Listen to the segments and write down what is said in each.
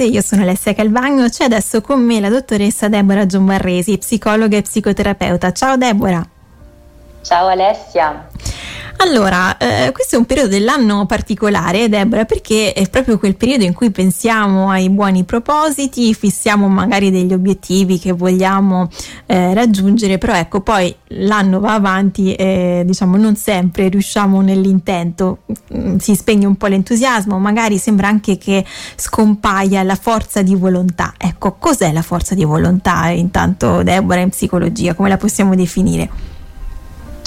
Io sono Alessia Calvagno, c'è adesso con me la dottoressa Deborah Giombarresi, psicologa e psicoterapeuta. Ciao Deborah. Ciao Alessia. Allora, eh, questo è un periodo dell'anno particolare, Deborah, perché è proprio quel periodo in cui pensiamo ai buoni propositi, fissiamo magari degli obiettivi che vogliamo eh, raggiungere, però ecco, poi l'anno va avanti e diciamo non sempre riusciamo nell'intento, mm, si spegne un po' l'entusiasmo, magari sembra anche che scompaia la forza di volontà. Ecco, cos'è la forza di volontà? Intanto, Deborah, in psicologia, come la possiamo definire?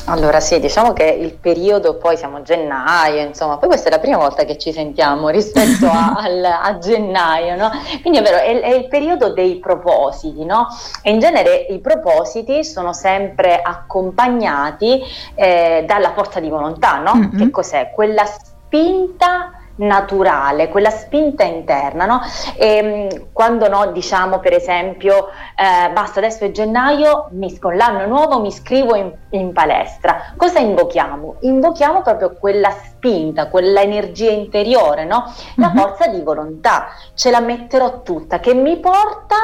Allora sì, diciamo che il periodo, poi siamo a gennaio, insomma, poi questa è la prima volta che ci sentiamo rispetto a, al, a gennaio, no? Quindi è vero, è, è, il periodo dei propositi, no? E in genere i propositi sono sempre accompagnati eh, dalla forza di volontà, no? Mm-hmm. Che cos'è? Quella spinta naturale, quella spinta interna, no? E, ehm, quando no, diciamo per esempio, eh, basta adesso è gennaio, mi, con l'anno nuovo mi iscrivo in, in, palestra, cosa invochiamo? Invochiamo proprio quella spinta, quella energia interiore, no? La uh-huh. forza di volontà, ce la metterò tutta, che mi porta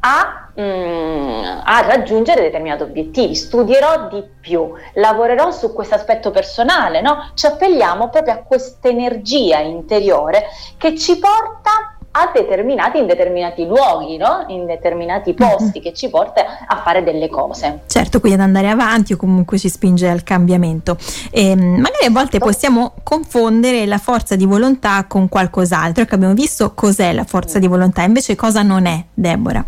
a, mm, a, raggiungere determinati obiettivi, studierò di più, lavorerò su questo aspetto personale, no? ci appelliamo proprio a questa energia interiore che ci porta a determinati in determinati luoghi, no? in determinati posti, mm-hmm. che ci porta a fare delle cose. Certo, quindi ad andare avanti o comunque ci spinge al cambiamento. E, ehm, magari a volte possiamo confondere la forza di volontà con qualcos'altro, che abbiamo visto cos'è la forza di volontà, invece cosa non è, Deborah?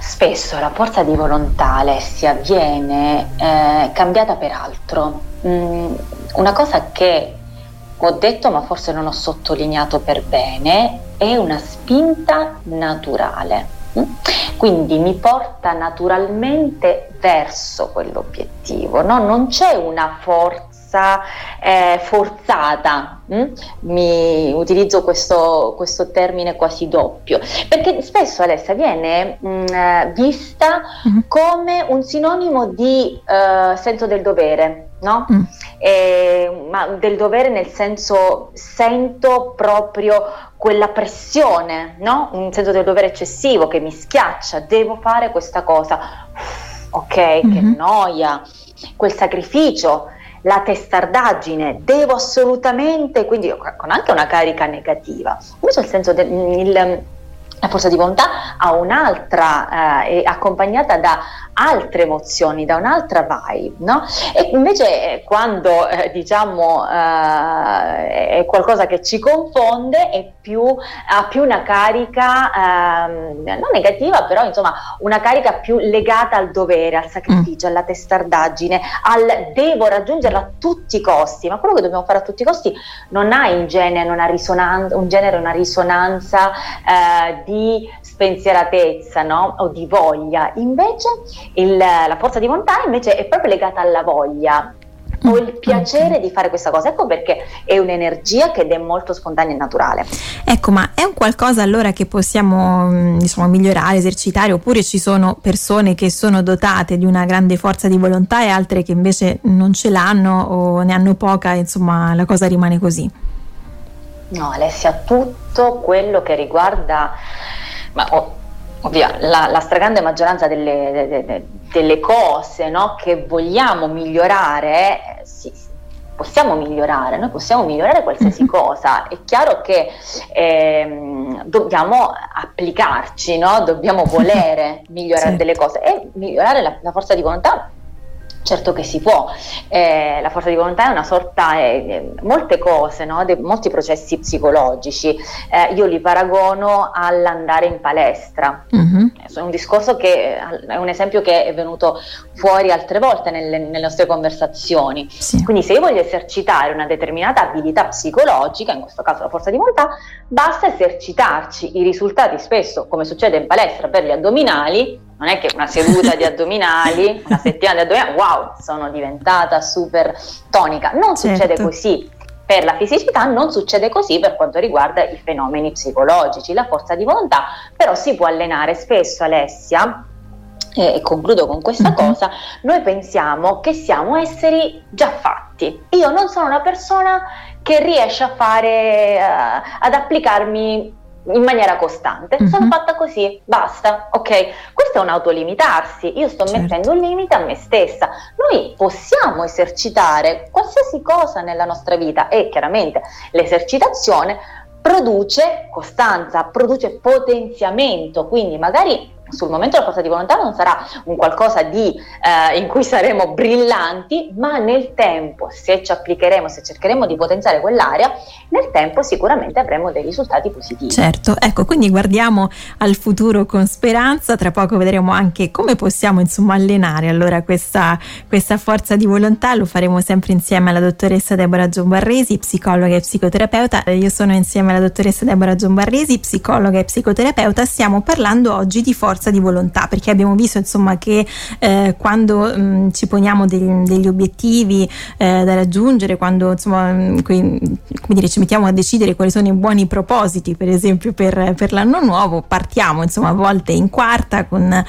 Spesso la forza di volontà, Alessia, viene eh, cambiata per altro. Mm, una cosa che ho detto ma forse non ho sottolineato per bene è una spinta naturale. Mm? Quindi mi porta naturalmente verso quell'obiettivo, no? non c'è una forza forza eh, forzata. Mm? Mi utilizzo questo, questo, termine quasi doppio, perché spesso Alessia viene mh, mm, vista mm-hmm. come un sinonimo di uh, senso del dovere, no? Mm. Eh, ma del dovere nel senso sento proprio quella pressione, no? Un senso del dovere eccessivo che mi schiaccia, devo fare questa cosa. Ok, mm-hmm. che noia, quel sacrificio la testardaggine, devo assolutamente, quindi con anche una carica negativa. Invece il senso del la forza di volontà ha un'altra, eh, è accompagnata da altre emozioni, da un'altra vibe, no? E invece eh, quando eh, diciamo eh, è qualcosa che ci confonde è più, ha più una carica ehm, non negativa, però insomma una carica più legata al dovere, al sacrificio, mm. alla testardaggine, al devo raggiungerla a tutti i costi, ma quello che dobbiamo fare a tutti i costi non ha in genere una risonanza, un genere, una risonanza eh, di spensieratezza no? o di voglia, invece il, la forza di volontà invece è proprio legata alla voglia, ho il mm, piacere di fare questa cosa. Ecco perché è un'energia che è molto spontanea e naturale. Ecco, ma è un qualcosa allora che possiamo diciamo, migliorare, esercitare, oppure ci sono persone che sono dotate di una grande forza di volontà e altre che invece non ce l'hanno o ne hanno poca, insomma la cosa rimane così? No, Alessia, tutto quello che riguarda... Ma, oh, Ovvio, la, la, stragrande maggioranza delle, de, de, delle cose no, che vogliamo migliorare, eh, sì, possiamo migliorare, noi possiamo migliorare qualsiasi cosa. È chiaro che eh, dobbiamo applicarci, no? dobbiamo volere migliorare sì. delle cose e migliorare la, la forza di volontà Certo che si può, eh, la forza di volontà è una sorta, eh, molte cose, no? De, molti processi psicologici, eh, io li paragono all'andare in palestra, mm-hmm. è un discorso che è un esempio che è venuto fuori altre volte nelle, nelle nostre conversazioni, sì. quindi se io voglio esercitare una determinata abilità psicologica, in questo caso la forza di volontà, basta esercitarci, i risultati spesso, come succede in palestra per gli addominali, non è che una seduta di addominali, una settimana di addominali, wow, sono diventata super tonica. Non certo. succede così per la fisicità, non succede così per quanto riguarda i fenomeni psicologici, la forza di volontà, però si può allenare spesso, Alessia, e concludo con questa uh-huh. cosa, noi pensiamo che siamo esseri già fatti. Io non sono una persona che riesce a fare, uh, ad applicarmi in maniera costante, mm-hmm. sono fatta così, basta, ok? Questo è un autolimitarsi, io sto certo. mettendo un limite a me stessa. Noi possiamo esercitare qualsiasi cosa nella nostra vita e chiaramente l'esercitazione produce costanza, produce potenziamento, quindi magari sul momento la forza di volontà non sarà un qualcosa di, eh, in cui saremo brillanti, ma nel tempo, se ci applicheremo, se cercheremo di potenziare quell'area, nel tempo sicuramente avremo dei risultati positivi. Certo, ecco, quindi guardiamo al futuro con speranza, tra poco vedremo anche come possiamo insomma allenare allora questa, questa forza di volontà, lo faremo sempre insieme alla dottoressa Deborah Giombarresi, psicologa e psicoterapeuta. Io sono insieme alla dottoressa Deborah Giombarresi, psicologa e psicoterapeuta, stiamo parlando oggi di forza forza di volontà, perché abbiamo visto insomma che eh, quando mh, mm, ci poniamo degli, degli obiettivi eh, da raggiungere, quando insomma mm, que, dire, ci mettiamo a decidere quali sono i buoni propositi, per esempio per, per l'anno nuovo, partiamo insomma a volte in quarta con eh,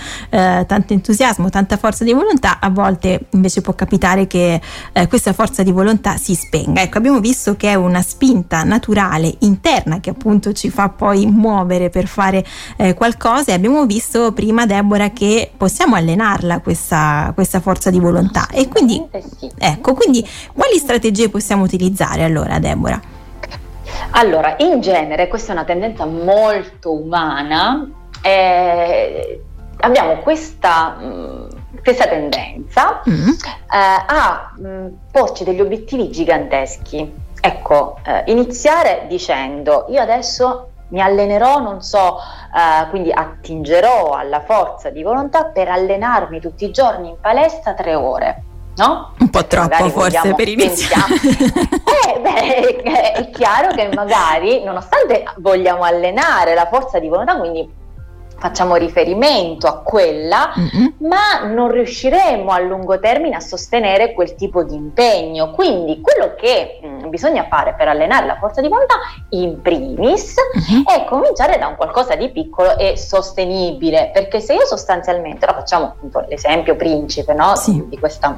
tanto entusiasmo, tanta forza di volontà, a volte invece può capitare che eh, questa forza di volontà si spenga. Ecco, abbiamo visto che è una spinta naturale interna che appunto ci fa poi muovere per fare eh, qualcosa e abbiamo visto prima Deborah che possiamo allenarla questa, questa forza di volontà e quindi ecco quindi quali strategie possiamo utilizzare allora Deborah? Allora, in genere questa è una tendenza molto umana, eh, abbiamo questa, mh, mm, questa tendenza mm. eh, a mh, mm, porci degli obiettivi giganteschi. Ecco, eh, iniziare dicendo io adesso mi allenerò, non so, eh, quindi attingerò alla forza di volontà per allenarmi tutti i giorni in palestra tre ore. No? Un po' troppo magari forse vogliamo, per iniziare. eh, beh, è chiaro che magari, nonostante vogliamo allenare la forza di volontà, quindi facciamo riferimento a quella, mm-hmm. ma non riusciremo a lungo termine a sostenere quel tipo di impegno. Quindi quello che mh, mm, bisogna fare per allenare la forza di volontà in primis mm-hmm. è cominciare da un qualcosa di piccolo e sostenibile, perché se io sostanzialmente, ora facciamo appunto l'esempio principe no? sì. di questa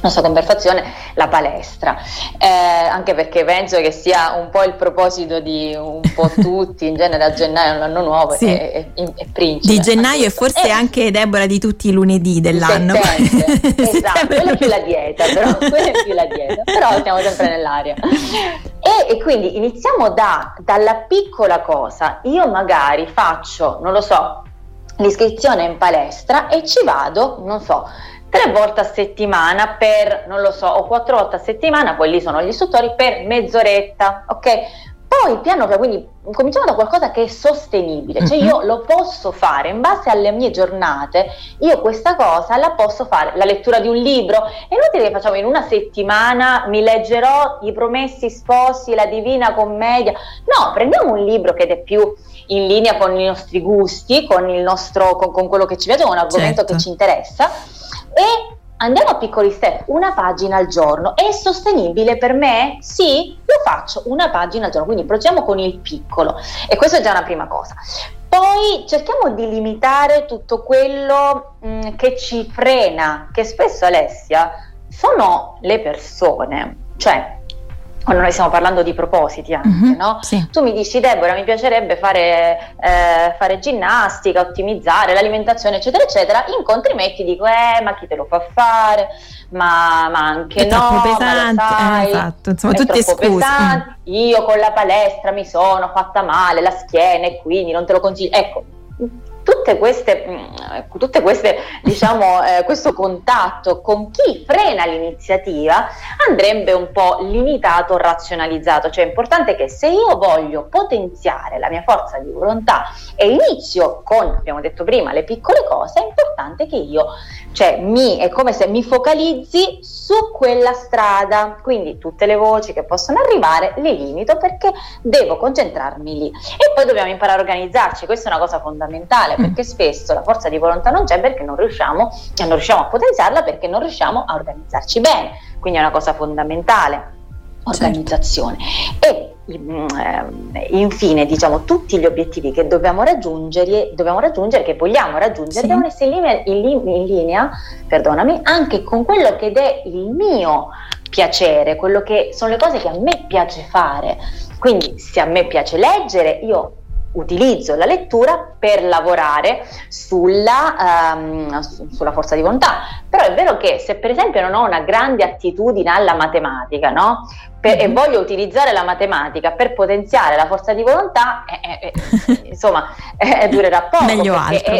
nostra conversazione la palestra, eh, anche perché penso che sia un po' il proposito di un po' tutti, in genere a gennaio, l'anno nuovo, sì. è, è, è principe. Di gennaio e forse eh, anche Deborah di tutti i lunedì dell'anno. esatto, quella è più la dieta, però, quella è più la dieta, però siamo sempre nell'aria. E, e quindi iniziamo da, dalla piccola cosa, io magari faccio, non lo so, l'iscrizione in palestra e ci vado, non so, tre volte a settimana per, non lo so, o quattro volte a settimana, poi lì sono gli istruttori, per mezz'oretta, ok? Poi piano piano, quindi cominciamo da qualcosa che è sostenibile, cioè io lo posso fare in base alle mie giornate, io questa cosa la posso fare, la lettura di un libro, è inutile che facciamo in una settimana, mi leggerò i promessi sposi, la divina commedia, no, prendiamo un libro che è più in linea con i nostri gusti, con, il nostro, con, con quello che ci piace, con un argomento certo. che ci interessa e andiamo a piccoli step, una pagina al giorno. È sostenibile per me? Sì, lo faccio una pagina al giorno, quindi procediamo con il piccolo e questa è già una prima cosa. Poi cerchiamo di limitare tutto quello mh, mm, che ci frena, che spesso Alessia sono le persone, cioè quando noi stiamo parlando di propositi anche, mm-hmm, no? Sì. Tu mi dici Deborah mi piacerebbe fare, eh, fare, ginnastica, ottimizzare l'alimentazione eccetera eccetera, incontri me e ti dico eh ma chi te lo fa fare, ma, ma anche è no, pesante, sai, eh, esatto, insomma tutte scuse. Pesante. Io con la palestra mi sono fatta male la schiena e quindi non te lo consiglio, ecco tutte queste, mm, tutte queste diciamo, eh, questo contatto con chi frena l'iniziativa andrebbe un po' limitato, razionalizzato, cioè è importante che se io voglio potenziare la mia forza di volontà e inizio con, abbiamo detto prima, le piccole cose, è importante che io, cioè mi, è come se mi focalizzi su quella strada, quindi tutte le voci che possono arrivare le limito perché devo concentrarmi lì. E poi dobbiamo imparare a organizzarci, questa è una cosa fondamentale Mm. Perché spesso la forza di volontà non c'è perché non riusciamo, non riusciamo a potenziarla perché non riusciamo a organizzarci bene, quindi è una cosa fondamentale organizzazione certo. e mm, eh, infine diciamo tutti gli obiettivi che dobbiamo raggiungere, dobbiamo raggiungere che vogliamo raggiungere sì. devono essere in linea, in, in linea perdonami, anche con quello che è il mio piacere, quello che sono le cose che a me piace fare quindi se a me piace leggere io utilizzo la lettura per lavorare sulla, um, su, sulla, forza di volontà. Però è vero che se per esempio non ho una grande attitudine alla matematica, no? Per, mm-hmm. e mhm. voglio utilizzare la matematica per potenziare la forza di volontà, eh, eh, eh insomma, eh, durerà poco. Meglio altro.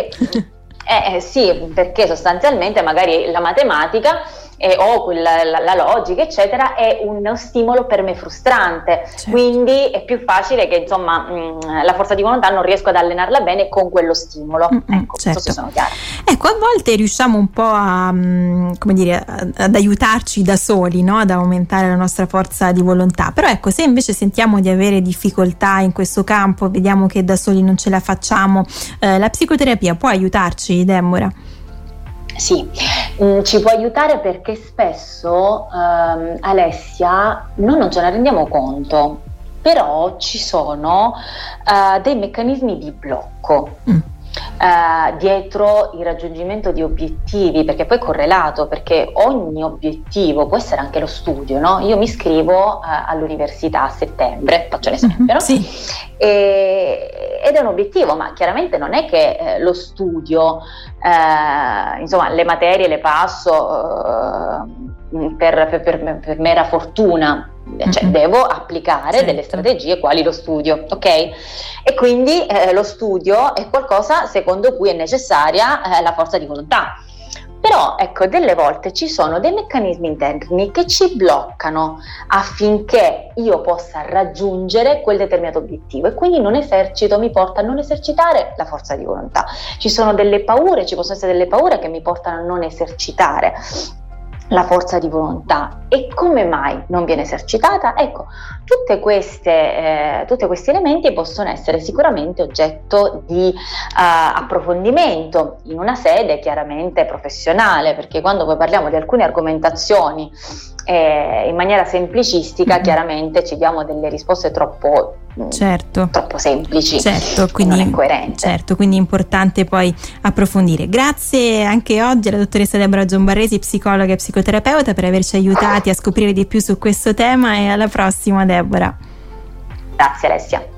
Eh, eh, sì, perché sostanzialmente magari la matematica eh, o quella, la, la, logica, eccetera, è uno stimolo per me frustrante. Certo. Quindi è più facile che insomma mh, mm, la forza di volontà non riesco ad allenarla bene con quello stimolo. Mm-hmm, ecco, certo. so sono Ecco, a volte riusciamo un po' a, mm, come dire, ad aiutarci da soli, no? ad aumentare la nostra forza di volontà. Però ecco, se invece sentiamo di avere difficoltà in questo campo, vediamo che da soli non ce la facciamo, eh, la psicoterapia può aiutarci, Deborah? Sì, mm, ci può aiutare perché spesso ehm, Alessia noi non ce ne rendiamo conto, però ci sono eh, dei meccanismi di blocco. Mm eh, dietro il raggiungimento di obiettivi, perché poi è correlato, perché ogni obiettivo può essere anche lo studio, no? Io mi iscrivo eh, all'università a settembre, faccio un esempio, mm-hmm, no? Sì. E, ed è un obiettivo, ma chiaramente non è che eh, lo studio, eh, insomma, le materie le passo eh, per, per, per, mera fortuna, cioè mm-hmm. devo applicare certo. delle strategie quali lo studio, ok? E quindi eh, lo studio è qualcosa secondo cui è necessaria eh, la forza di volontà. Però ecco, delle volte ci sono dei meccanismi interni che ci bloccano affinché io possa raggiungere quel determinato obiettivo e quindi non esercito, mi porta a non esercitare la forza di volontà. Ci sono delle paure, ci possono essere delle paure che mi portano a non esercitare la forza di volontà e come mai non viene esercitata? Ecco, queste, eh, tutti questi elementi possono essere sicuramente oggetto di uh, approfondimento in una sede chiaramente professionale, perché quando poi parliamo di alcune argomentazioni eh, in maniera semplicistica, mm-hmm. chiaramente ci diamo delle risposte troppo certo. troppo semplici certo, quindi, non è coerente. Certo, quindi è importante poi approfondire. Grazie anche oggi alla dottoressa Deborah Giombarresi, psicologa e psicoterapeuta, per averci aiutati a scoprire di più su questo tema e alla prossima Deborah. Grazie Alessia.